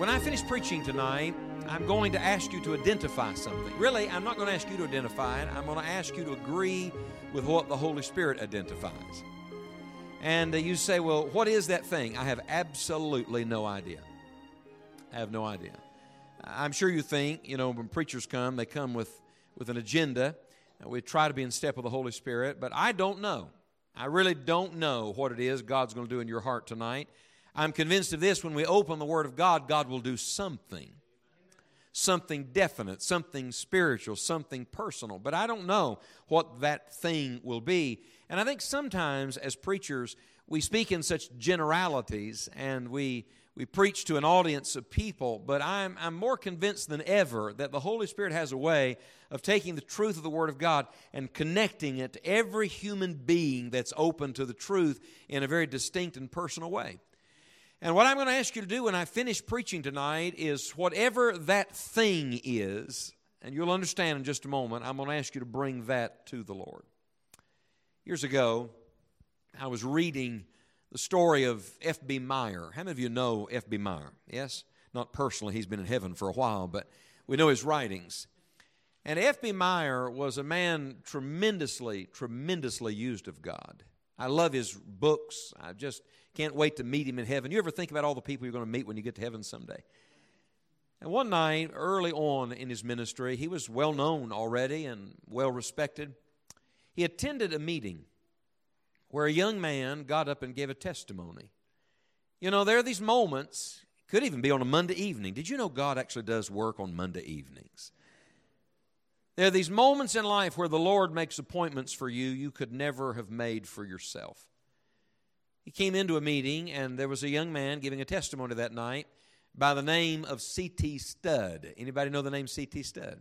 When I finish preaching tonight, I'm going to ask you to identify something. Really, I'm not going to ask you to identify it. I'm going to ask you to agree with what the Holy Spirit identifies. And uh, you say, well, what is that thing? I have absolutely no idea. I have no idea. I'm sure you think, you know, when preachers come, they come with, with an agenda. We try to be in step with the Holy Spirit, but I don't know. I really don't know what it is God's going to do in your heart tonight. I'm convinced of this when we open the Word of God, God will do something. Something definite, something spiritual, something personal. But I don't know what that thing will be. And I think sometimes as preachers, we speak in such generalities and we, we preach to an audience of people, but I'm, I'm more convinced than ever that the Holy Spirit has a way of taking the truth of the Word of God and connecting it to every human being that's open to the truth in a very distinct and personal way. And what I'm going to ask you to do when I finish preaching tonight is whatever that thing is, and you'll understand in just a moment, I'm going to ask you to bring that to the Lord. Years ago, I was reading the story of F.B. Meyer. How many of you know F.B. Meyer? Yes? Not personally, he's been in heaven for a while, but we know his writings. And F.B. Meyer was a man tremendously, tremendously used of God. I love his books. I just can't wait to meet him in heaven. You ever think about all the people you're going to meet when you get to heaven someday? And one night, early on in his ministry, he was well known already and well respected. He attended a meeting where a young man got up and gave a testimony. You know, there are these moments, could even be on a Monday evening. Did you know God actually does work on Monday evenings? There are these moments in life where the Lord makes appointments for you you could never have made for yourself. He came into a meeting, and there was a young man giving a testimony that night by the name of C.T. Studd. Anybody know the name C.T. Studd?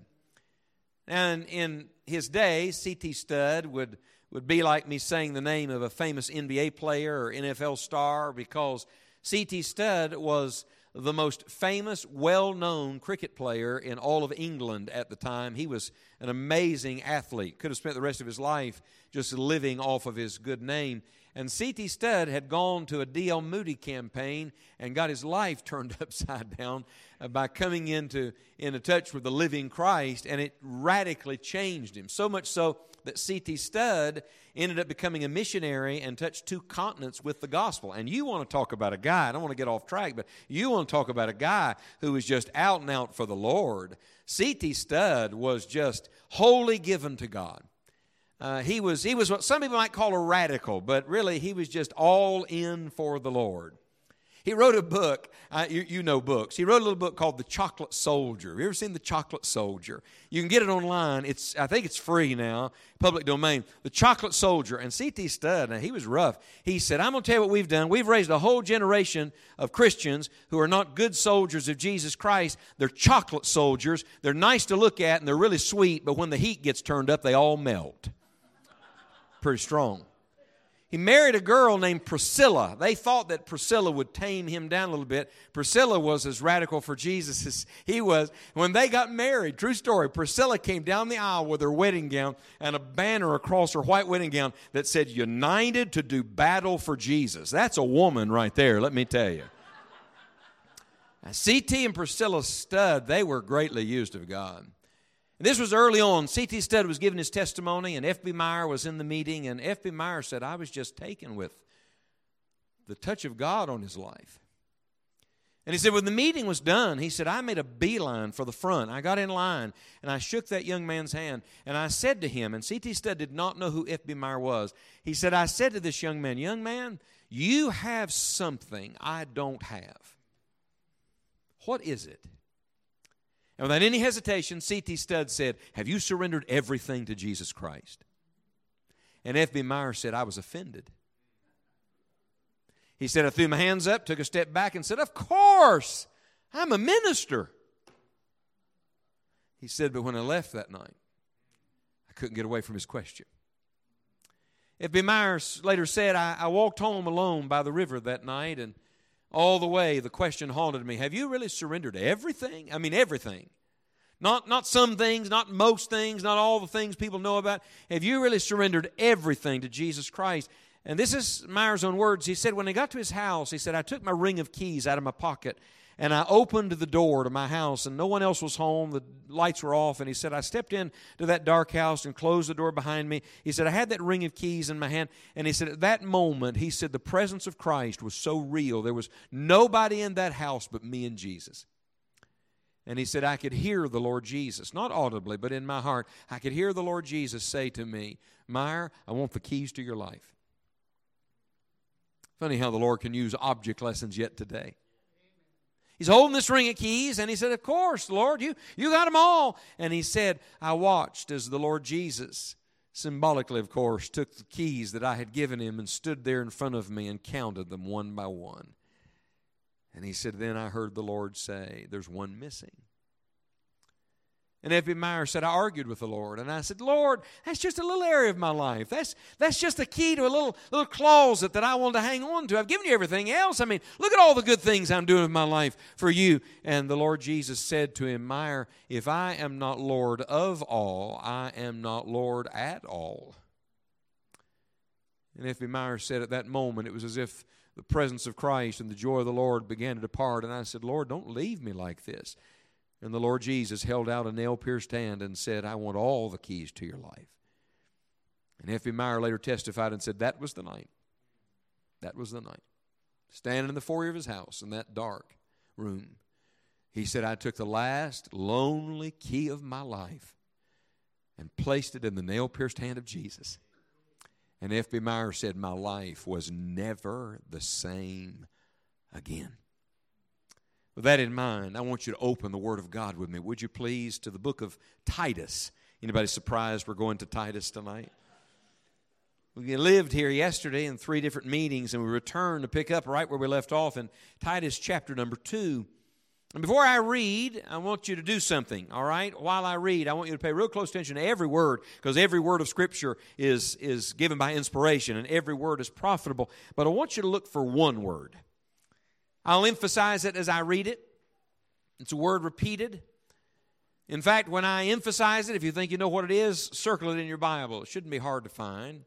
And in his day, C.T. Studd would, would be like me saying the name of a famous NBA player or NFL star because C.T. Studd was the most famous, well known cricket player in all of England at the time. He was an amazing athlete, could have spent the rest of his life just living off of his good name. And C.T. Studd had gone to a D.L. Moody campaign and got his life turned upside down by coming into, into touch with the living Christ, and it radically changed him. So much so that C.T. Studd ended up becoming a missionary and touched two continents with the gospel. And you want to talk about a guy, I don't want to get off track, but you want to talk about a guy who was just out and out for the Lord. C.T. Studd was just wholly given to God. Uh, he was he was what some people might call a radical, but really he was just all in for the Lord. He wrote a book. Uh, you, you, know books. He wrote a little book called The Chocolate Soldier. Have you ever seen The Chocolate Soldier? You can get it online. It's I think it's free now, public domain. The Chocolate Soldier. And C.T. Studd, now he was rough. He said, I'm going to tell you what we've done. We've raised a whole generation of Christians who are not good soldiers of Jesus Christ. They're chocolate soldiers. They're nice to look at and they're really sweet, but when the heat gets turned up, they all melt pretty strong. He married a girl named Priscilla. They thought that Priscilla would tame him down a little bit. Priscilla was as radical for Jesus as he was. When they got married, true story, Priscilla came down the aisle with her wedding gown and a banner across her white wedding gown that said, United to do battle for Jesus. That's a woman right there, let me tell you. Now, CT and Priscilla Studd, they were greatly used of God. And this was early on. C.T. Studd was giving his testimony, and F.B. Meyer was in the meeting, and F.B. Meyer said, I was just taken with the touch of God on his life. And he said, when the meeting was done, he said, I made a beeline for the front. I got in line, and I shook that young man's hand, and I said to him, and C.T. Studd did not know who F.B. Meyer was. He said, I said to this young man, Young man, you have something I don't have. What is it? And without any hesitation, C.T. Studd said, Have you surrendered everything to Jesus Christ? And F.B. Meyer said, I was offended. He said, I threw my hands up, took a step back, and said, Of course, I'm a minister. He said, But when I left that night, I couldn't get away from his question. F.B. Myers later said, I, I, walked home alone by the river that night, and all the way the question haunted me Have you really surrendered everything? I mean, everything. Not, not some things, not most things, not all the things people know about. Have you really surrendered everything to Jesus Christ? And this is Meyer's own words. He said, When he got to his house, he said, I took my ring of keys out of my pocket and I opened the door to my house, and no one else was home. The lights were off. And he said, I stepped into that dark house and closed the door behind me. He said, I had that ring of keys in my hand. And he said, At that moment, he said, the presence of Christ was so real. There was nobody in that house but me and Jesus. And he said, I could hear the Lord Jesus, not audibly, but in my heart, I could hear the Lord Jesus say to me, Meyer, I want the keys to your life. Funny how the Lord can use object lessons yet today. He's holding this ring of keys, and he said, Of course, Lord, you, you got them all. And he said, I watched as the Lord Jesus, symbolically, of course, took the keys that I had given him and stood there in front of me and counted them one by one. And he said, Then I heard the Lord say, There's one missing. And F.B. Meyer said, I argued with the Lord. And I said, Lord, that's just a little area of my life. That's, that's just a key to a little, little closet that I want to hang on to. I've given you everything else. I mean, look at all the good things I'm doing in my life for you. And the Lord Jesus said to him, Meyer, if I am not Lord of all, I am not Lord at all. And F.B. Meyer said at that moment, it was as if the presence of Christ and the joy of the Lord began to depart. And I said, Lord, don't leave me like this. And the Lord Jesus held out a nail pierced hand and said, I want all the keys to your life. And F.B. Meyer later testified and said, That was the night. That was the night. Standing in the foyer of his house in that dark room, he said, I took the last lonely key of my life and placed it in the nail pierced hand of Jesus. And F.B. Meyer said, My life was never the same again. With that in mind, I want you to open the Word of God with me. Would you please to the book of Titus? Anybody surprised we're going to Titus tonight? We lived here yesterday in three different meetings, and we returned to pick up right where we left off in Titus chapter number two. And before I read, I want you to do something, all right? While I read, I want you to pay real close attention to every word, because every word of Scripture is, is given by inspiration, and every word is profitable. But I want you to look for one word. I'll emphasize it as I read it. It's a word repeated. In fact, when I emphasize it, if you think you know what it is, circle it in your Bible. It shouldn't be hard to find.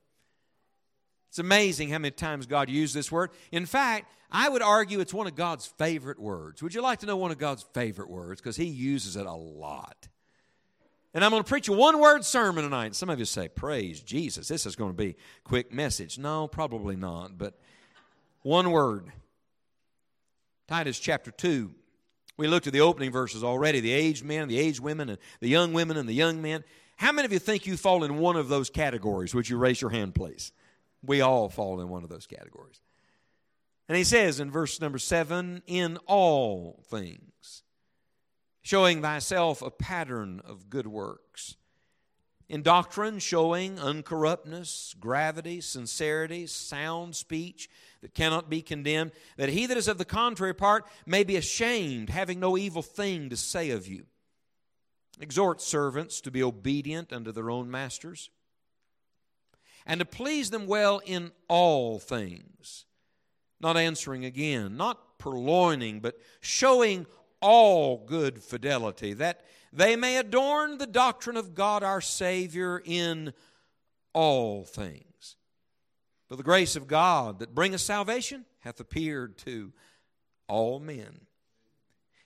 It's amazing how many times God used this word. In fact, I would argue it's one of God's favorite words. Would you like to know one of God's favorite words? Because He uses it a lot. And I'm going to preach a one word sermon tonight. Some of you say, Praise Jesus. This is going to be a quick message. No, probably not, but one word Titus chapter 2. We looked at the opening verses already the aged men, the aged women, and the young women and the young men. How many of you think you fall in one of those categories? Would you raise your hand, please? We all fall in one of those categories. And he says in verse number seven, in all things, showing thyself a pattern of good works. In doctrine, showing uncorruptness, gravity, sincerity, sound speech, that cannot be condemned, that he that is of the contrary part may be ashamed, having no evil thing to say of you. Exhort servants to be obedient unto their own masters, and to please them well in all things, not answering again, not purloining, but showing all good fidelity, that they may adorn the doctrine of God our Savior in all things. For the grace of God that bringeth salvation hath appeared to all men,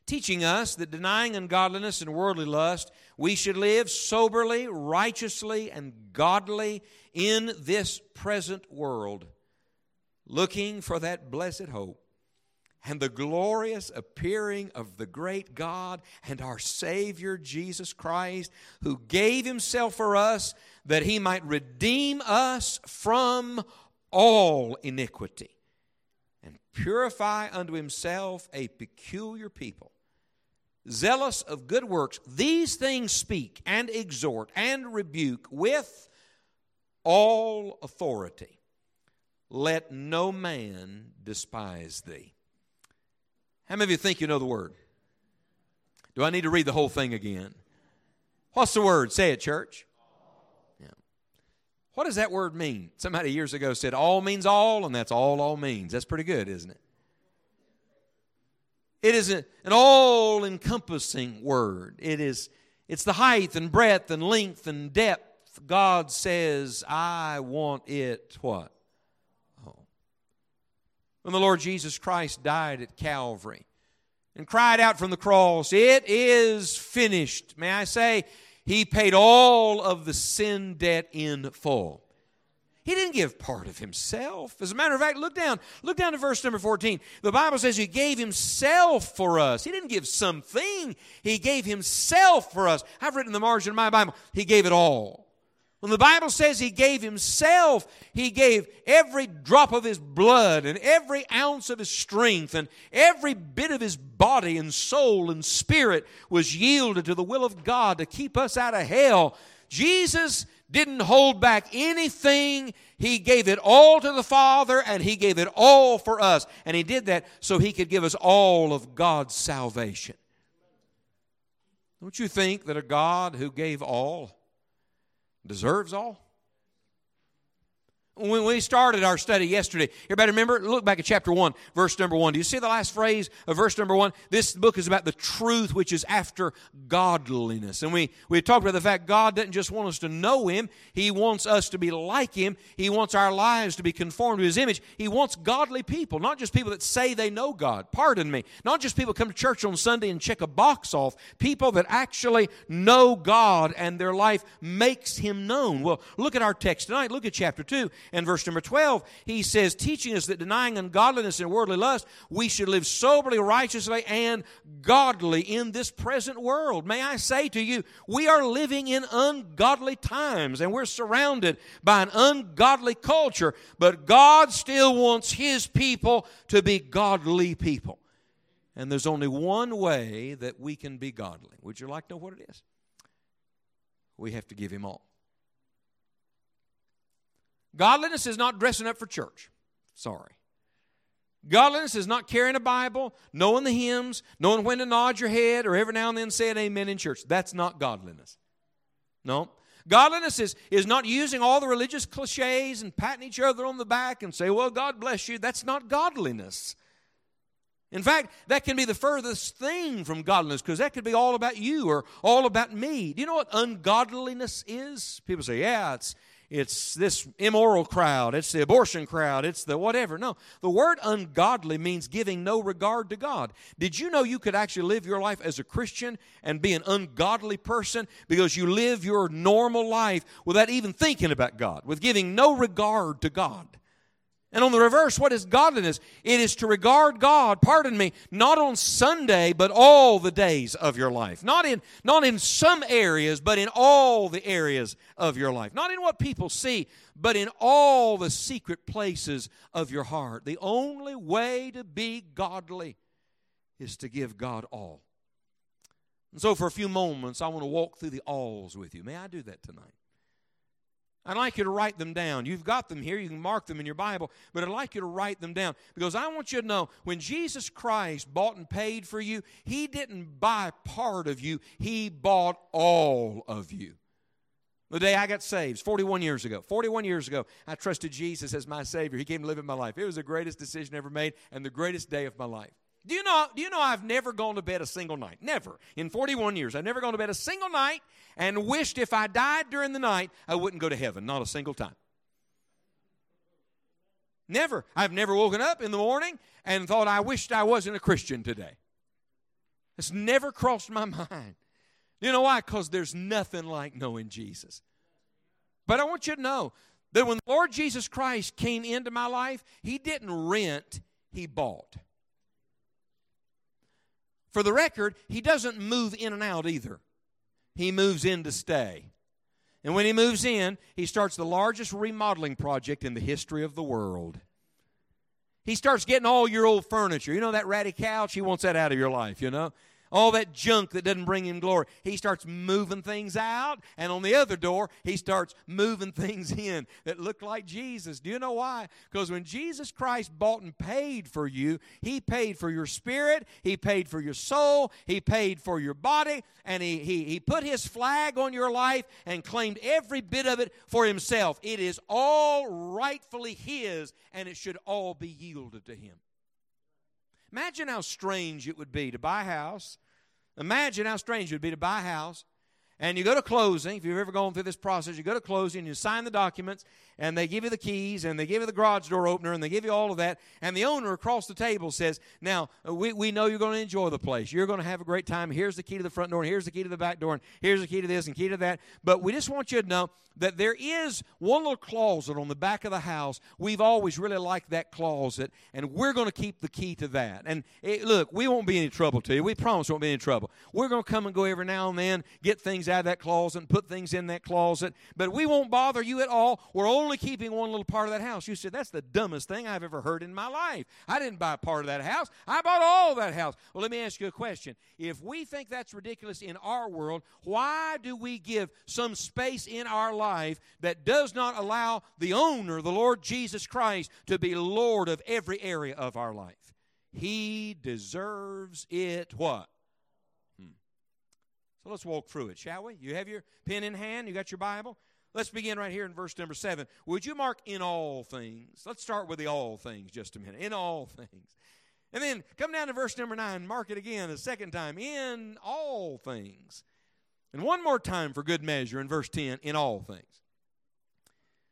teaching us that denying ungodliness and worldly lust, we should live soberly, righteously, and godly in this present world, looking for that blessed hope and the glorious appearing of the great God and our Savior Jesus Christ, who gave Himself for us that He might redeem us from all iniquity and purify unto himself a peculiar people zealous of good works. These things speak and exhort and rebuke with all authority. Let no man despise thee. How many of you think you know the word? Do I need to read the whole thing again? What's the word? Say it, church. What does that word mean? Somebody years ago said all means all, and that's all all means. That's pretty good, isn't it? It is an all encompassing word. It is it's the height and breadth and length and depth. God says, I want it what? Oh. When the Lord Jesus Christ died at Calvary and cried out from the cross, It is finished. May I say, He paid all of the sin debt in full. He didn't give part of himself. As a matter of fact, look down. Look down to verse number 14. The Bible says he gave himself for us. He didn't give something. He gave himself for us. I've written the margin of my Bible, he gave it all. When the Bible says he gave himself, he gave every drop of his blood and every ounce of his strength and every bit of his body and soul and spirit was yielded to the will of God to keep us out of hell. Jesus didn't hold back anything. He gave it all to the Father and He gave it all for us. And He did that so He could give us all of God's salvation. Don't you think that a God who gave all deserves all? When we started our study yesterday, everybody remember? Look back at chapter 1, verse number 1. Do you see the last phrase of verse number 1? This book is about the truth which is after godliness. And we, we talked about the fact God doesn't just want us to know Him, He wants us to be like Him. He wants our lives to be conformed to His image. He wants godly people, not just people that say they know God. Pardon me. Not just people come to church on Sunday and check a box off. People that actually know God and their life makes Him known. Well, look at our text tonight. Look at chapter 2 and verse number 12, he says, teaching us that denying ungodliness and worldly lust, we should live soberly, righteously, and godly in this present world. May I say to you, we are living in ungodly times and we're surrounded by an ungodly culture, but God still wants His people to be godly people. And there's only one way that we can be godly. Would you like to know what it is? We have to give Him all. Godliness is not dressing up for church. Sorry. Godliness is not carrying a Bible, knowing the hymns, knowing when to nod your head, or every now and then saying amen in church. That's not godliness. No. Godliness is, is not using all the religious cliches and patting each other on the back and say, well, God bless you. That's not godliness. In fact, that can be the furthest thing from godliness because that could be all about you or all about me. Do you know what ungodliness is? People say, yeah, it's, it's this immoral crowd, it's the abortion crowd, it's the whatever. No, the word ungodly means giving no regard to God. Did you know you could actually live your life as a Christian and be an ungodly person because you live your normal life without even thinking about God, with giving no regard to God? And on the reverse, what is godliness? It is to regard God, pardon me, not on Sunday, but all the days of your life. Not in, not in some areas, but in all the areas of your life. Not in what people see, but in all the secret places of your heart. The only way to be godly is to give God all. And so, for a few moments, I want to walk through the alls with you. May I do that tonight? I'd like you to write them down. You've got them here. You can mark them in your Bible, but I'd like you to write them down because I want you to know when Jesus Christ bought and paid for you, He didn't buy part of you, He bought all of you. The day I got saved, 41 years ago, 41 years ago, I trusted Jesus as my Savior. He came to live in my life. It was the greatest decision ever made and the greatest day of my life. Do you know, do you know I've never gone to bed a single night? Never. In 41 years, I've never gone to bed a single night and wished if I died during the night, I wouldn't go to heaven. Not a single time. Never. I've never woken up in the morning and thought I wished I wasn't a Christian today. It's never crossed my mind. You know why? Because there's nothing like knowing Jesus. But I want you to know that when the Lord Jesus Christ came into my life, He didn't rent, He bought. For the record, he doesn't move in and out either. He moves in to stay. And when he moves in, he starts the largest remodeling project in the history of the world. He starts getting all your old furniture. You know that ratty couch? He wants that out of your life, you know? All that junk that doesn't bring him glory. He starts moving things out, and on the other door, he starts moving things in that look like Jesus. Do you know why? Because when Jesus Christ bought and paid for you, he paid for your spirit, he paid for your soul, he paid for your body, and he, he, he put his flag on your life and claimed every bit of it for himself. It is all rightfully his, and it should all be yielded to him. Imagine how strange it would be to buy a house. Imagine how strange it would be to buy a house. And you go to closing. If you've ever gone through this process, you go to closing, and you sign the documents, and they give you the keys and they give you the garage door opener and they give you all of that. And the owner across the table says, Now, uh, we, we know you're going to enjoy the place. You're going to have a great time. Here's the key to the front door, and here's the key to the back door, and here's the key to this and key to that. But we just want you to know that there is one little closet on the back of the house. We've always really liked that closet, and we're going to keep the key to that. And it, look, we won't be any trouble to you. We promise we won't be any trouble. We're going to come and go every now and then, get things out of that closet and put things in that closet, but we won't bother you at all. We're only only keeping one little part of that house. You said, That's the dumbest thing I've ever heard in my life. I didn't buy part of that house, I bought all that house. Well, let me ask you a question. If we think that's ridiculous in our world, why do we give some space in our life that does not allow the owner, the Lord Jesus Christ, to be Lord of every area of our life? He deserves it what? Hmm. So let's walk through it, shall we? You have your pen in hand? You got your Bible? Let's begin right here in verse number seven. Would you mark in all things? Let's start with the all things just a minute. In all things. And then come down to verse number nine, mark it again a second time. In all things. And one more time for good measure in verse 10, in all things.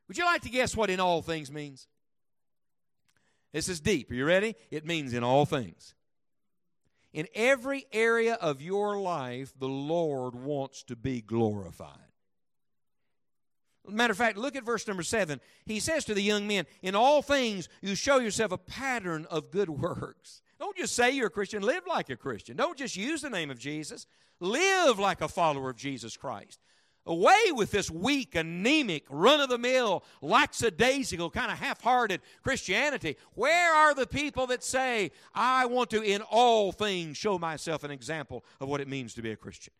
Would you like to guess what in all things means? This is deep. Are you ready? It means in all things. In every area of your life, the Lord wants to be glorified. Matter of fact, look at verse number seven. He says to the young men, In all things you show yourself a pattern of good works. Don't just say you're a Christian, live like a Christian. Don't just use the name of Jesus, live like a follower of Jesus Christ. Away with this weak, anemic, run of the mill, lackadaisical, kind of half hearted Christianity. Where are the people that say, I want to, in all things, show myself an example of what it means to be a Christian?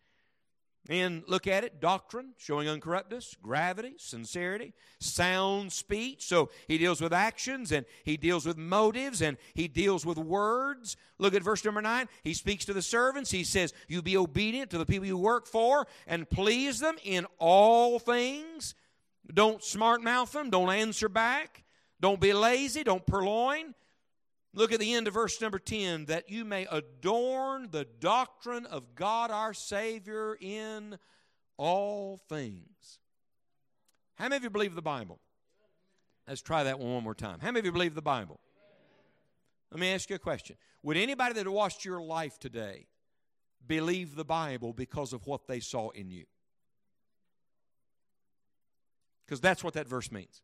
And look at it doctrine, showing uncorruptness, gravity, sincerity, sound speech. So he deals with actions and he deals with motives and he deals with words. Look at verse number nine. He speaks to the servants. He says, You be obedient to the people you work for and please them in all things. Don't smart mouth them, don't answer back, don't be lazy, don't purloin. Look at the end of verse number 10 that you may adorn the doctrine of God our Savior in all things. How many of you believe the Bible? Let's try that one one more time. How many of you believe the Bible? Let me ask you a question. Would anybody that watched your life today believe the Bible because of what they saw in you? Because that's what that verse means.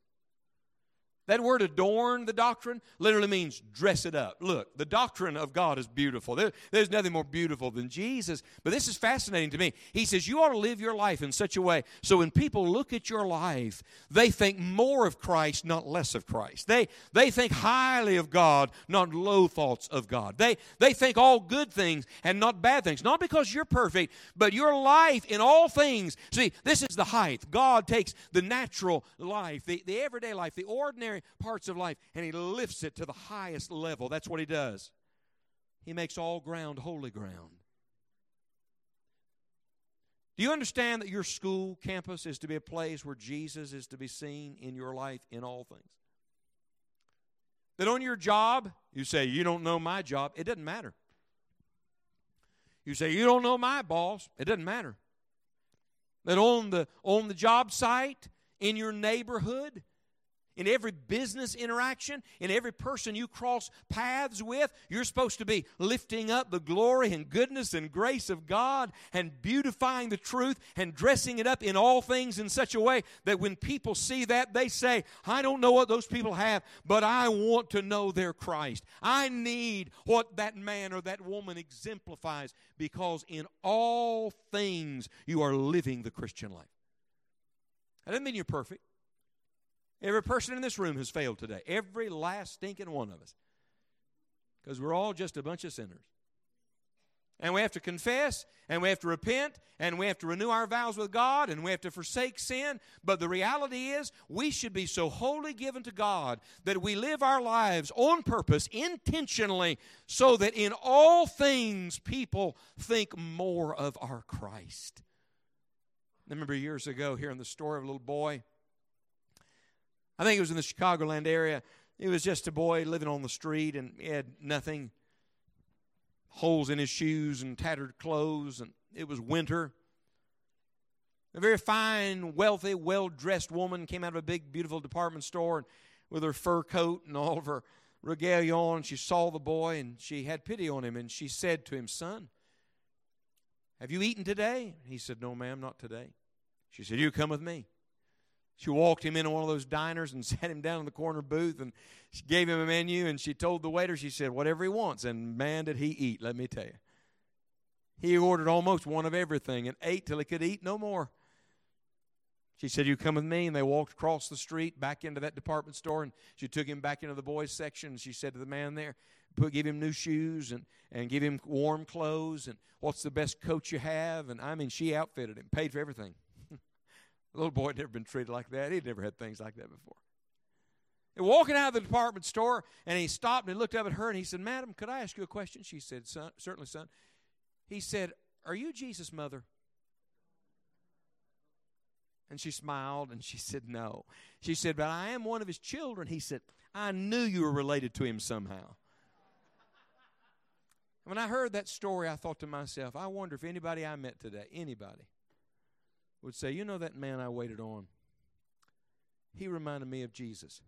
That word adorn the doctrine literally means dress it up. Look, the doctrine of God is beautiful. There, there's nothing more beautiful than Jesus. But this is fascinating to me. He says you ought to live your life in such a way so when people look at your life, they think more of Christ, not less of Christ. They, they think highly of God, not low thoughts of God. They, they think all good things and not bad things. Not because you're perfect, but your life in all things. See, this is the height. God takes the natural life, the, the everyday life, the ordinary parts of life and he lifts it to the highest level. That's what he does. He makes all ground holy ground. Do you understand that your school campus is to be a place where Jesus is to be seen in your life in all things? That on your job, you say, You don't know my job. It doesn't matter. You say, You don't know my boss. It doesn't matter. That on the, on the job site, in your neighborhood, in every business interaction, in every person you cross paths with, you're supposed to be lifting up the glory and goodness and grace of God and beautifying the truth and dressing it up in all things in such a way that when people see that, they say, I don't know what those people have, but I want to know their Christ. I need what that man or that woman exemplifies because in all things you are living the Christian life. That doesn't mean you're perfect. Every person in this room has failed today. Every last stinking one of us. Because we're all just a bunch of sinners. and we have to confess and we have to repent and we have to renew our vows with God and we have to forsake sin. But the reality is, we should be so wholly given to God that we live our lives on purpose, intentionally, so that in all things people think more of our Christ. I remember years ago hearing the story of a little boy. I think it was in the Chicagoland area. It was just a boy living on the street and he had nothing holes in his shoes and tattered clothes, and it was winter. A very fine, wealthy, well dressed woman came out of a big, beautiful department store and with her fur coat and all of her regalia on. She saw the boy and she had pity on him and she said to him, Son, have you eaten today? He said, No, ma'am, not today. She said, You come with me. She walked him into one of those diners and sat him down in the corner booth and she gave him a menu and she told the waiter, she said, whatever he wants. And man, did he eat, let me tell you. He ordered almost one of everything and ate till he could eat no more. She said, You come with me. And they walked across the street back into that department store. And she took him back into the boys' section. And she said to the man there, Put, Give him new shoes and, and give him warm clothes. And what's the best coat you have? And I mean, she outfitted him, paid for everything. The little boy had never been treated like that. He'd never had things like that before. And walking out of the department store, and he stopped and looked up at her and he said, Madam, could I ask you a question? She said, son, Certainly, son. He said, Are you Jesus' mother? And she smiled and she said, No. She said, But I am one of his children. He said, I knew you were related to him somehow. When I heard that story, I thought to myself, I wonder if anybody I met today, anybody, would say, You know that man I waited on? He reminded me of Jesus.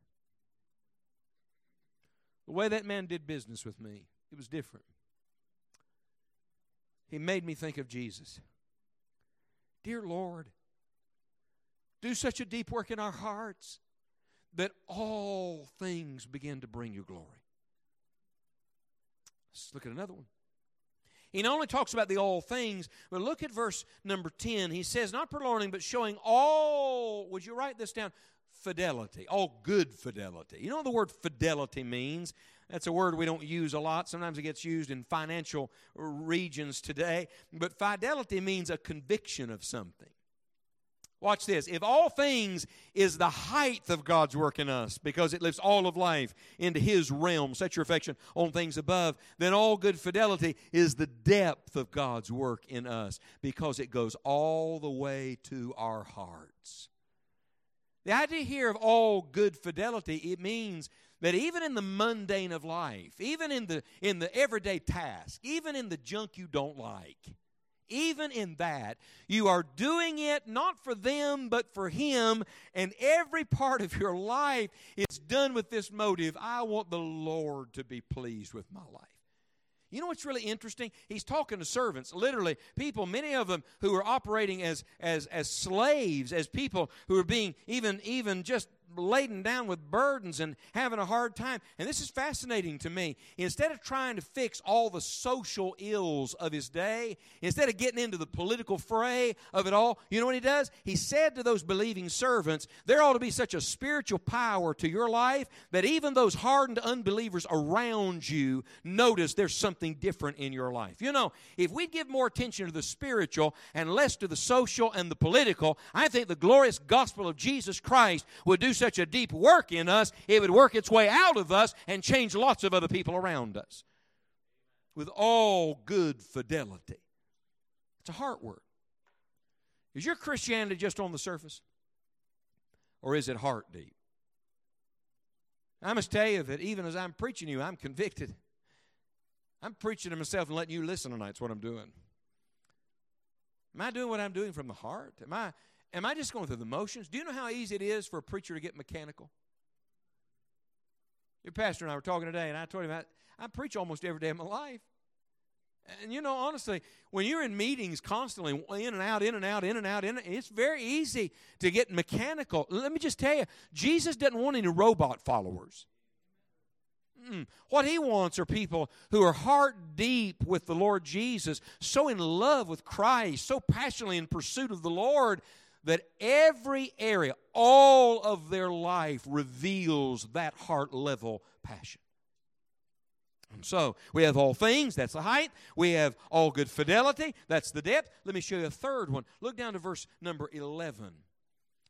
The way that man did business with me, it was different. He made me think of Jesus. Dear Lord, do such a deep work in our hearts that all things begin to bring you glory. Let's look at another one. He not only talks about the all things, but look at verse number 10. He says, Not purloining, but showing all, would you write this down? Fidelity, all good fidelity. You know what the word fidelity means? That's a word we don't use a lot. Sometimes it gets used in financial regions today. But fidelity means a conviction of something. Watch this. If all things is the height of God's work in us, because it lifts all of life into His realm, set your affection on things above, then all good fidelity is the depth of God's work in us, because it goes all the way to our hearts. The idea here of all good fidelity, it means that even in the mundane of life, even in the in the everyday task, even in the junk you don't like, even in that, you are doing it not for them, but for Him. And every part of your life is done with this motive I want the Lord to be pleased with my life. You know what's really interesting? He's talking to servants, literally people, many of them who are operating as as as slaves, as people who are being even even just laden down with burdens and having a hard time. And this is fascinating to me. Instead of trying to fix all the social ills of his day, instead of getting into the political fray of it all, you know what he does? He said to those believing servants, There ought to be such a spiritual power to your life that even those hardened unbelievers around you notice there's something different in your life. You know, if we give more attention to the spiritual and less to the social and the political, I think the glorious gospel of Jesus Christ would do such a deep work in us, it would work its way out of us and change lots of other people around us. With all good fidelity. It's a heart work. Is your Christianity just on the surface? Or is it heart deep? I must tell you that even as I'm preaching you, I'm convicted. I'm preaching to myself and letting you listen tonight. That's what I'm doing. Am I doing what I'm doing from the heart? Am I Am I just going through the motions? Do you know how easy it is for a preacher to get mechanical? Your pastor and I were talking today, and I told him I, I preach almost every day of my life. And you know, honestly, when you're in meetings constantly, in and out, in and out, in and out, in, it's very easy to get mechanical. Let me just tell you, Jesus doesn't want any robot followers. Mm. What he wants are people who are heart deep with the Lord Jesus, so in love with Christ, so passionately in pursuit of the Lord that every area, all of their life reveals that heart level passion. And so we have all things, that's the height. We have all good fidelity, that's the depth. Let me show you a third one. Look down to verse number 11.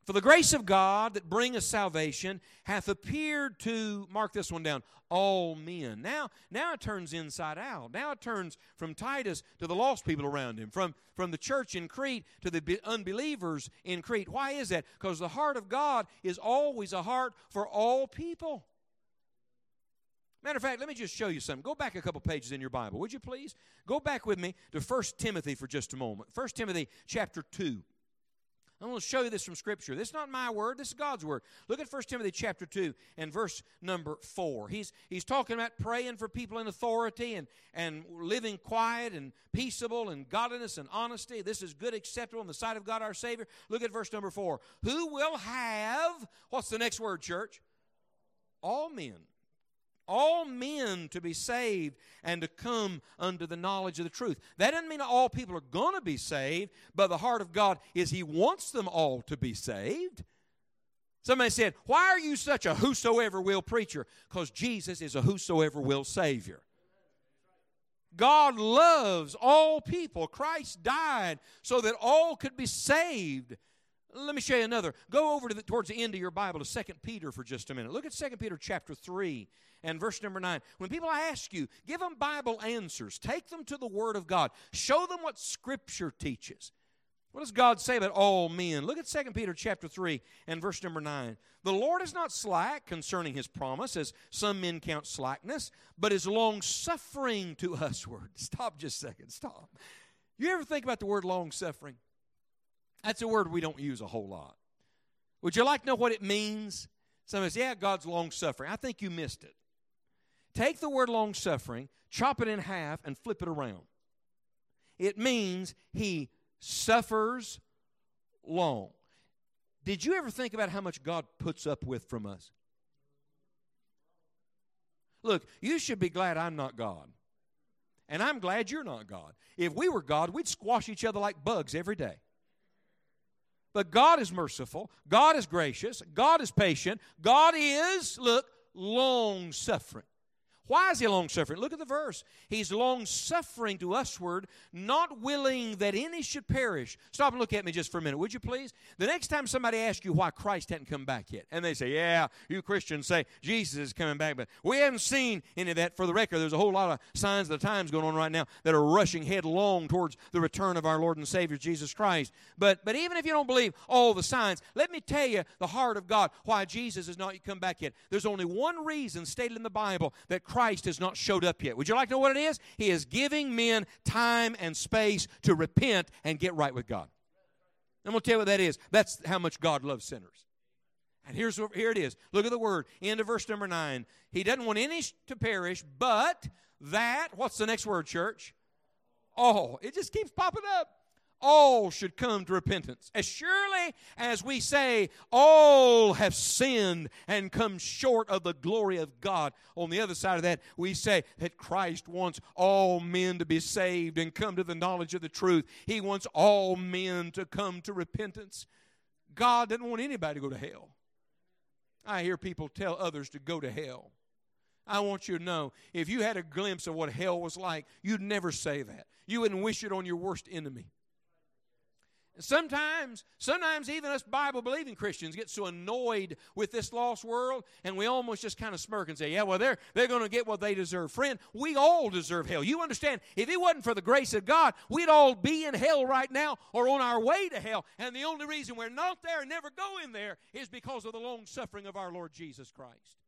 For the grace of God that bringeth salvation hath appeared to, mark this one down, all men. Now, now it turns inside out. Now it turns from Titus to the lost people around him, from, from the church in Crete to the unbelievers in Crete. Why is that? Because the heart of God is always a heart for all people. Matter of fact, let me just show you something. Go back a couple pages in your Bible, would you please? Go back with me to 1 Timothy for just a moment. 1 Timothy chapter 2. I'm going to show you this from Scripture. This is not my word, this is God's word. Look at 1 Timothy chapter 2 and verse number 4. He's, he's talking about praying for people in authority and, and living quiet and peaceable and godliness and honesty. This is good, acceptable in the sight of God our Savior. Look at verse number 4. Who will have, what's the next word, church? All men all men to be saved and to come unto the knowledge of the truth. That doesn't mean all people are going to be saved, but the heart of God is He wants them all to be saved. Somebody said, Why are you such a whosoever will preacher? Because Jesus is a whosoever will Savior. God loves all people. Christ died so that all could be saved. Let me show you another. Go over to the, towards the end of your Bible to 2 Peter for just a minute. Look at 2 Peter chapter 3 and verse number 9. When people ask you, give them Bible answers. Take them to the Word of God. Show them what Scripture teaches. What does God say about all men? Look at 2 Peter chapter 3 and verse number 9. The Lord is not slack concerning his promise, as some men count slackness, but is long suffering to usward. Stop just a second. Stop. You ever think about the word long suffering? That's a word we don't use a whole lot. Would you like to know what it means? Somebody says, Yeah, God's long suffering. I think you missed it. Take the word long suffering, chop it in half, and flip it around. It means he suffers long. Did you ever think about how much God puts up with from us? Look, you should be glad I'm not God. And I'm glad you're not God. If we were God, we'd squash each other like bugs every day. But God is merciful. God is gracious. God is patient. God is, look, long suffering. Why is he long suffering? Look at the verse. He's long suffering to usward, not willing that any should perish. Stop and look at me just for a minute, would you please? The next time somebody asks you why Christ hadn't come back yet, and they say, Yeah, you Christians say Jesus is coming back, but we haven't seen any of that. For the record, there's a whole lot of signs of the times going on right now that are rushing headlong towards the return of our Lord and Savior Jesus Christ. But but even if you don't believe all the signs, let me tell you the heart of God why Jesus has not come back yet. There's only one reason stated in the Bible that Christ has not showed up yet. Would you like to know what it is? He is giving men time and space to repent and get right with God. I'm going to tell you what that is. That's how much God loves sinners. And here's what, here it is. Look at the word. End of verse number nine. He doesn't want any to perish, but that. What's the next word, church? Oh, it just keeps popping up all should come to repentance. As surely as we say, all have sinned and come short of the glory of God. On the other side of that, we say that Christ wants all men to be saved and come to the knowledge of the truth. He wants all men to come to repentance. God doesn't want anybody to go to hell. I hear people tell others to go to hell. I want you to know if you had a glimpse of what hell was like, you'd never say that. You wouldn't wish it on your worst enemy. Sometimes, sometimes even us Bible believing Christians get so annoyed with this lost world and we almost just kind of smirk and say, Yeah, well, they're, they're going to get what they deserve. Friend, we all deserve hell. You understand? If it wasn't for the grace of God, we'd all be in hell right now or on our way to hell. And the only reason we're not there and never go in there is because of the long suffering of our Lord Jesus Christ.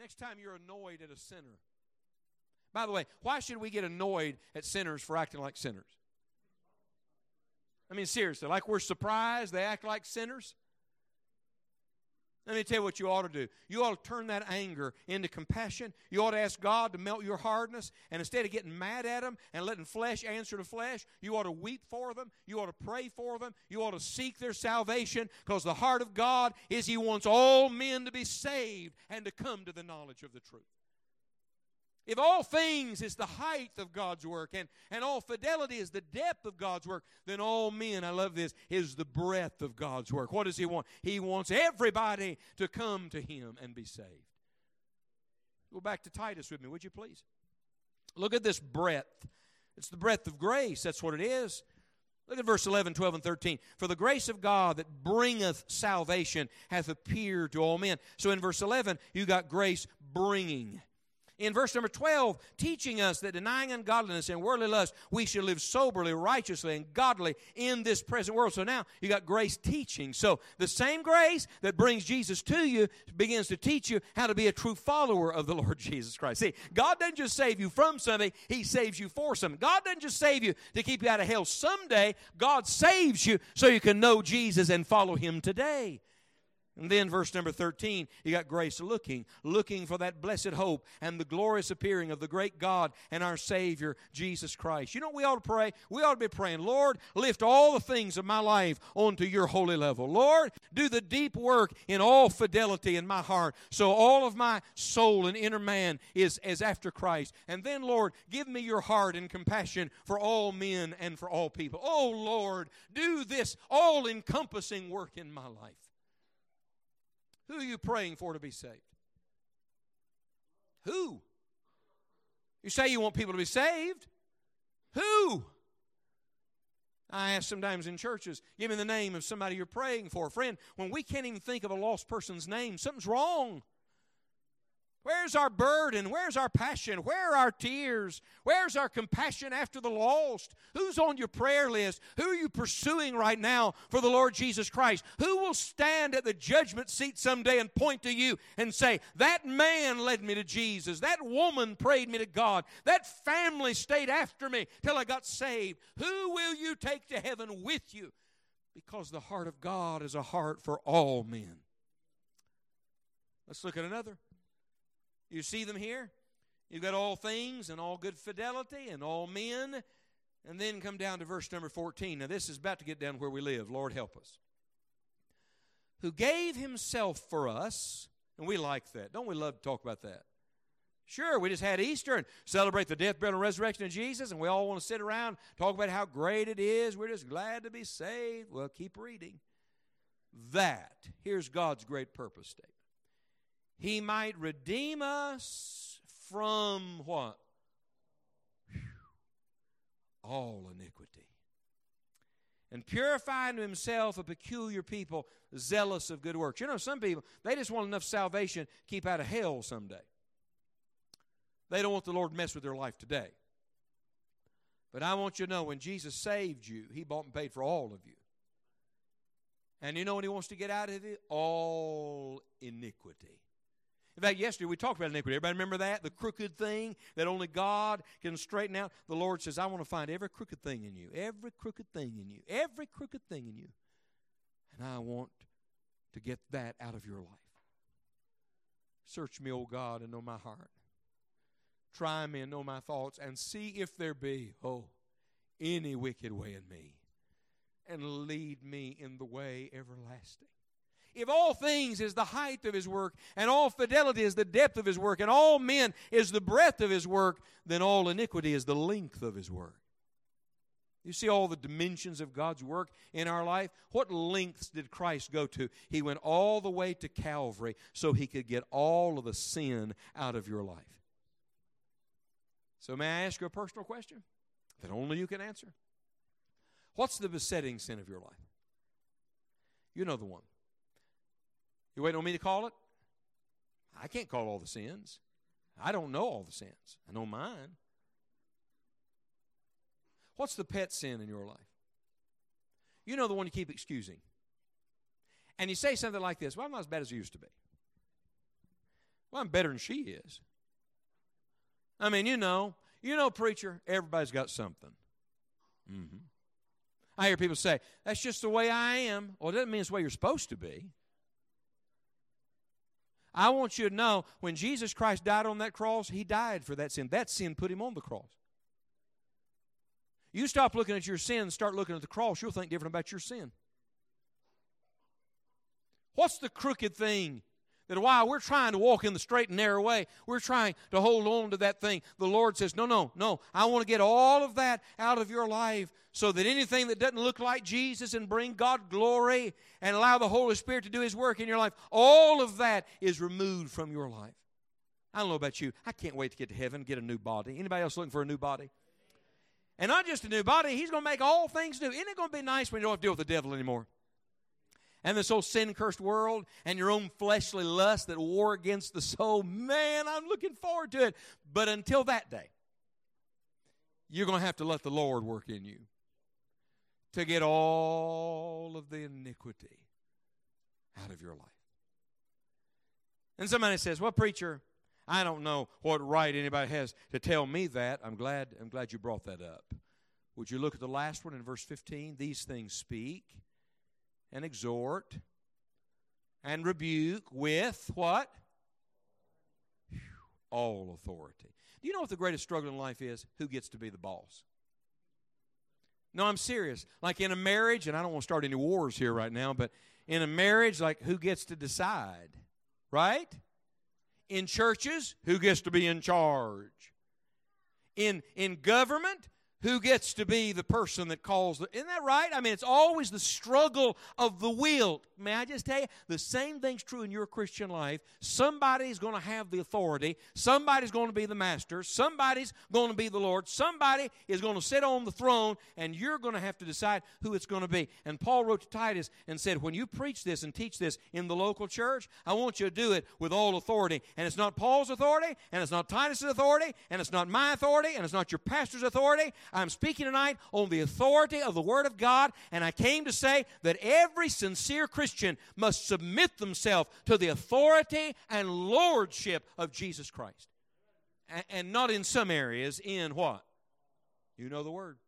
Next time you're annoyed at a sinner, by the way, why should we get annoyed at sinners for acting like sinners? I mean, seriously, like we're surprised they act like sinners. Let me tell you what you ought to do. You ought to turn that anger into compassion. You ought to ask God to melt your hardness. And instead of getting mad at them and letting flesh answer to flesh, you ought to weep for them. You ought to pray for them. You ought to seek their salvation because the heart of God is He wants all men to be saved and to come to the knowledge of the truth. If all things is the height of God's work and, and all fidelity is the depth of God's work, then all men, I love this, is the breadth of God's work. What does He want? He wants everybody to come to Him and be saved. Go back to Titus with me, would you please? Look at this breadth. It's the breadth of grace. That's what it is. Look at verse 11, 12, and 13. For the grace of God that bringeth salvation hath appeared to all men. So in verse 11, you got grace bringing in verse number 12, teaching us that denying ungodliness and worldly lust, we should live soberly, righteously, and godly in this present world. So now you got grace teaching. So the same grace that brings Jesus to you begins to teach you how to be a true follower of the Lord Jesus Christ. See, God doesn't just save you from something, He saves you for something. God doesn't just save you to keep you out of hell someday, God saves you so you can know Jesus and follow Him today. And then, verse number 13, you got grace looking, looking for that blessed hope and the glorious appearing of the great God and our Savior, Jesus Christ. You know we ought to pray? We ought to be praying, Lord, lift all the things of my life onto your holy level. Lord, do the deep work in all fidelity in my heart so all of my soul and inner man is, is after Christ. And then, Lord, give me your heart and compassion for all men and for all people. Oh, Lord, do this all encompassing work in my life. Who are you praying for to be saved? Who? You say you want people to be saved? Who? I ask sometimes in churches, give me the name of somebody you're praying for. Friend, when we can't even think of a lost person's name, something's wrong. Where's our burden? Where's our passion? Where are our tears? Where's our compassion after the lost? Who's on your prayer list? Who are you pursuing right now for the Lord Jesus Christ? Who will stand at the judgment seat someday and point to you and say, That man led me to Jesus. That woman prayed me to God. That family stayed after me till I got saved. Who will you take to heaven with you? Because the heart of God is a heart for all men. Let's look at another. You see them here? You've got all things and all good fidelity and all men. And then come down to verse number 14. Now, this is about to get down where we live. Lord, help us. Who gave himself for us, and we like that. Don't we love to talk about that? Sure, we just had Easter and celebrate the death, burial, and resurrection of Jesus, and we all want to sit around talk about how great it is. We're just glad to be saved. Well, keep reading. That, here's God's great purpose statement he might redeem us from what? All iniquity. And purify unto himself a peculiar people, zealous of good works. You know, some people, they just want enough salvation to keep out of hell someday. They don't want the Lord to mess with their life today. But I want you to know when Jesus saved you, He bought and paid for all of you. And you know what He wants to get out of it? All iniquity. In fact, yesterday we talked about iniquity. Everybody remember that? The crooked thing that only God can straighten out. The Lord says, I want to find every crooked thing in you, every crooked thing in you, every crooked thing in you. And I want to get that out of your life. Search me, O God, and know my heart. Try me and know my thoughts, and see if there be, oh, any wicked way in me, and lead me in the way everlasting. If all things is the height of his work, and all fidelity is the depth of his work, and all men is the breadth of his work, then all iniquity is the length of his work. You see all the dimensions of God's work in our life? What lengths did Christ go to? He went all the way to Calvary so he could get all of the sin out of your life. So, may I ask you a personal question that only you can answer? What's the besetting sin of your life? You know the one. You waiting on me to call it? I can't call all the sins. I don't know all the sins. I know mine. What's the pet sin in your life? You know the one you keep excusing. And you say something like this Well, I'm not as bad as I used to be. Well, I'm better than she is. I mean, you know, you know, preacher, everybody's got something. Mm-hmm. I hear people say, That's just the way I am. Well, it doesn't mean it's the way you're supposed to be. I want you to know when Jesus Christ died on that cross, he died for that sin. That sin put him on the cross. You stop looking at your sin start looking at the cross, you'll think different about your sin. What's the crooked thing that while we're trying to walk in the straight and narrow way, we're trying to hold on to that thing. The Lord says, No, no, no. I want to get all of that out of your life so that anything that doesn't look like Jesus and bring God glory and allow the Holy Spirit to do His work in your life, all of that is removed from your life. I don't know about you. I can't wait to get to heaven, get a new body. Anybody else looking for a new body? And not just a new body, he's going to make all things new. Isn't it going to be nice when you don't have to deal with the devil anymore? And this old sin cursed world and your own fleshly lust that war against the soul. Man, I'm looking forward to it. But until that day, you're going to have to let the Lord work in you to get all of the iniquity out of your life. And somebody says, Well, preacher, I don't know what right anybody has to tell me that. I'm glad I'm glad you brought that up. Would you look at the last one in verse 15? These things speak and exhort and rebuke with what? All authority. Do you know what the greatest struggle in life is? Who gets to be the boss? No, I'm serious. Like in a marriage, and I don't want to start any wars here right now, but in a marriage, like who gets to decide? Right? In churches, who gets to be in charge? In in government, who gets to be the person that calls the, isn't that right? I mean it's always the struggle of the will. May i just tell you the same thing's true in your christian life. Somebody's going to have the authority. Somebody's going to be the master. Somebody's going to be the lord. Somebody is going to sit on the throne and you're going to have to decide who it's going to be. And paul wrote to titus and said when you preach this and teach this in the local church i want you to do it with all authority. And it's not paul's authority and it's not titus's authority and it's not my authority and it's not your pastor's authority I'm speaking tonight on the authority of the Word of God, and I came to say that every sincere Christian must submit themselves to the authority and lordship of Jesus Christ. And not in some areas, in what? You know the Word.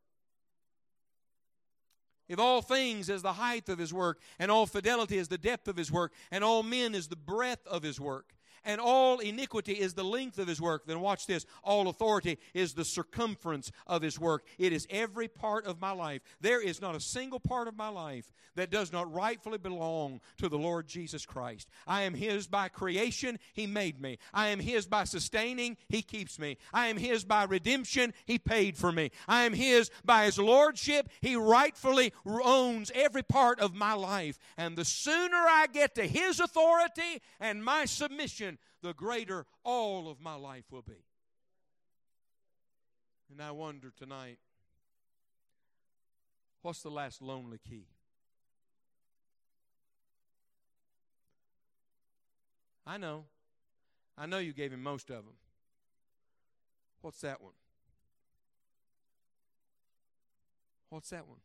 If all things is the height of his work, and all fidelity is the depth of his work, and all men is the breadth of his work, and all iniquity is the length of his work, then watch this. All authority is the circumference of his work. It is every part of my life. There is not a single part of my life that does not rightfully belong to the Lord Jesus Christ. I am his by creation, he made me. I am his by sustaining, he keeps me. I am his by redemption, he paid for me. I am his by his lordship, he rightfully owns every part of my life. And the sooner I get to his authority and my submission, the greater all of my life will be. And I wonder tonight what's the last lonely key? I know. I know you gave him most of them. What's that one? What's that one?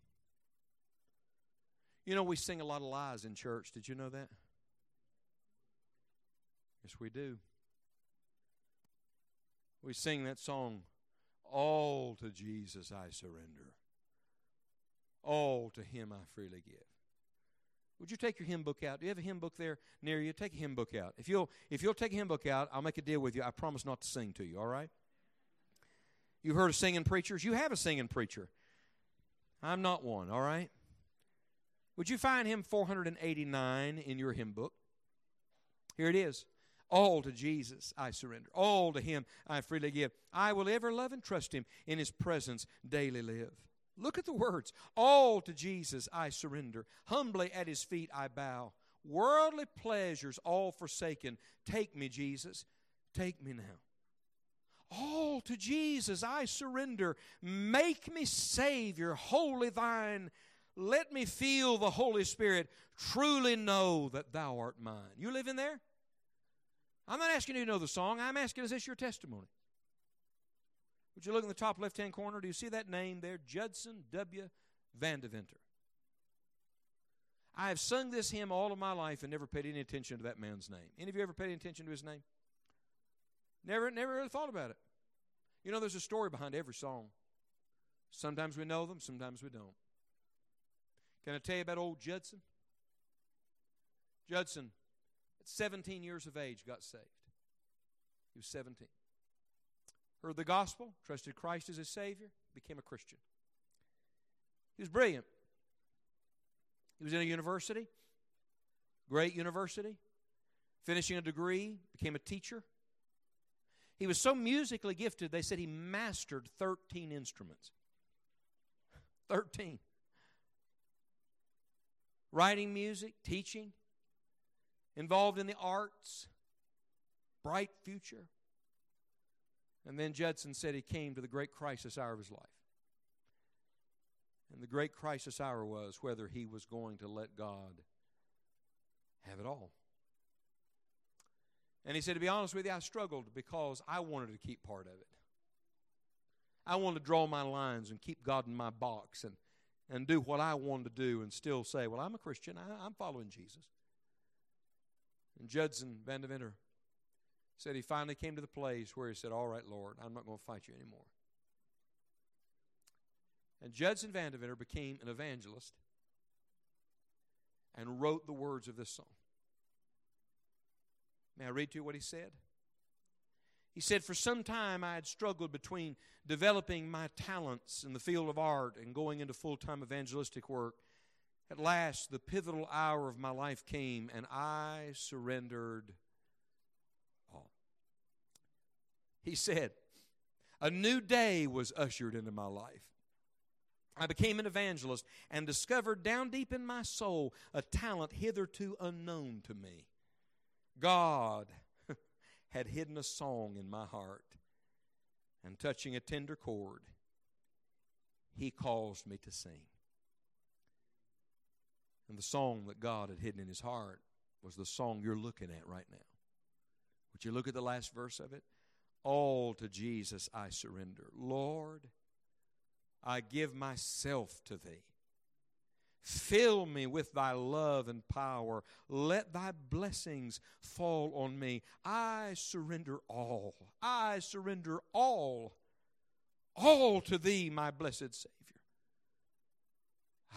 You know, we sing a lot of lies in church. Did you know that? Yes, we do. We sing that song, All to Jesus I surrender. All to Him I freely give. Would you take your hymn book out? Do you have a hymn book there near you? Take a hymn book out. If you'll if you'll take a hymn book out, I'll make a deal with you. I promise not to sing to you, all right? You've heard of singing preachers? You have a singing preacher. I'm not one, all right? Would you find hymn 489 in your hymn book? Here it is. All to Jesus I surrender. All to Him I freely give. I will ever love and trust Him in His presence daily live. Look at the words. All to Jesus I surrender. Humbly at His feet I bow. Worldly pleasures all forsaken. Take me, Jesus. Take me now. All to Jesus I surrender. Make me Savior, wholly thine. Let me feel the Holy Spirit. Truly know that thou art mine. You live in there? I'm not asking you to know the song. I'm asking, is this your testimony? Would you look in the top left hand corner? Do you see that name there? Judson W. Vandeventer. I have sung this hymn all of my life and never paid any attention to that man's name. Any of you ever paid any attention to his name? Never, never really thought about it. You know, there's a story behind every song. Sometimes we know them, sometimes we don't. Can I tell you about old Judson? Judson 17 years of age, got saved. He was 17. Heard the gospel, trusted Christ as his Savior, became a Christian. He was brilliant. He was in a university, great university, finishing a degree, became a teacher. He was so musically gifted, they said he mastered 13 instruments. 13. Writing music, teaching, involved in the arts, bright future. And then Judson said he came to the great crisis hour of his life. And the great crisis hour was whether he was going to let God have it all. And he said, To be honest with you, I struggled because I wanted to keep part of it. I wanted to draw my lines and keep God in my box and, and do what I wanted to do and still say, Well, I'm a Christian. I, am following Jesus. And Judson Van Deventer said he finally came to the place where he said, All right, Lord, I'm not going to fight you anymore. And Judson Van Deventer became an evangelist and wrote the words of this song. May I read to you what he said? He said, For some time I had struggled between developing my talents in the field of art and going into full time evangelistic work. At last, the pivotal hour of my life came, and I surrendered all. He said, A new day was ushered into my life. I became an evangelist and discovered down deep in my soul a talent hitherto unknown to me. God had hidden a song in my heart, and touching a tender chord, He caused me to sing. And the song that God had hidden in His heart was the song you're looking at right now. Would you look at the last verse of it? All to Jesus I surrender. Lord, I give myself to Thee. Fill me with thy love and power. Let thy blessings fall on me. I surrender all. I surrender all. All to thee, my blessed Savior.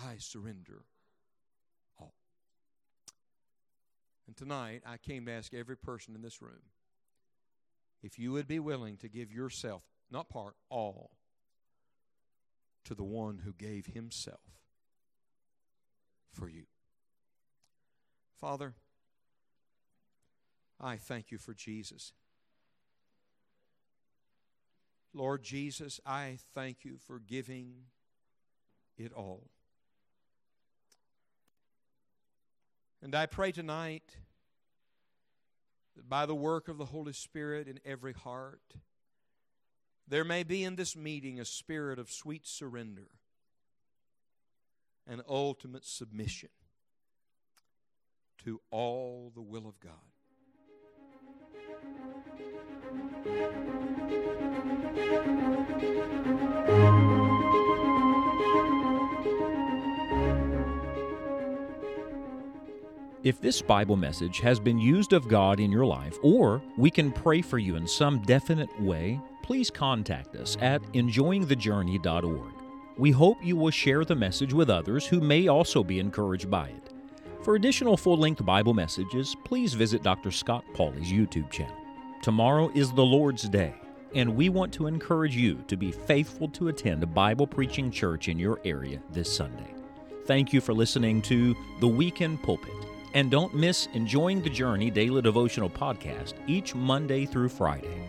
I surrender all. And tonight, I came to ask every person in this room if you would be willing to give yourself, not part, all, to the one who gave himself for you. Father, I thank you for Jesus. Lord Jesus, I thank you for giving it all. And I pray tonight that by the work of the Holy Spirit in every heart, there may be in this meeting a spirit of sweet surrender and ultimate submission to all the will of God. If this Bible message has been used of God in your life, or we can pray for you in some definite way, please contact us at enjoyingthejourney.org. We hope you will share the message with others who may also be encouraged by it. For additional full length Bible messages, please visit Dr. Scott Pauley's YouTube channel. Tomorrow is the Lord's Day, and we want to encourage you to be faithful to attend a Bible preaching church in your area this Sunday. Thank you for listening to The Weekend Pulpit. And don't miss Enjoying the Journey Daily Devotional Podcast each Monday through Friday.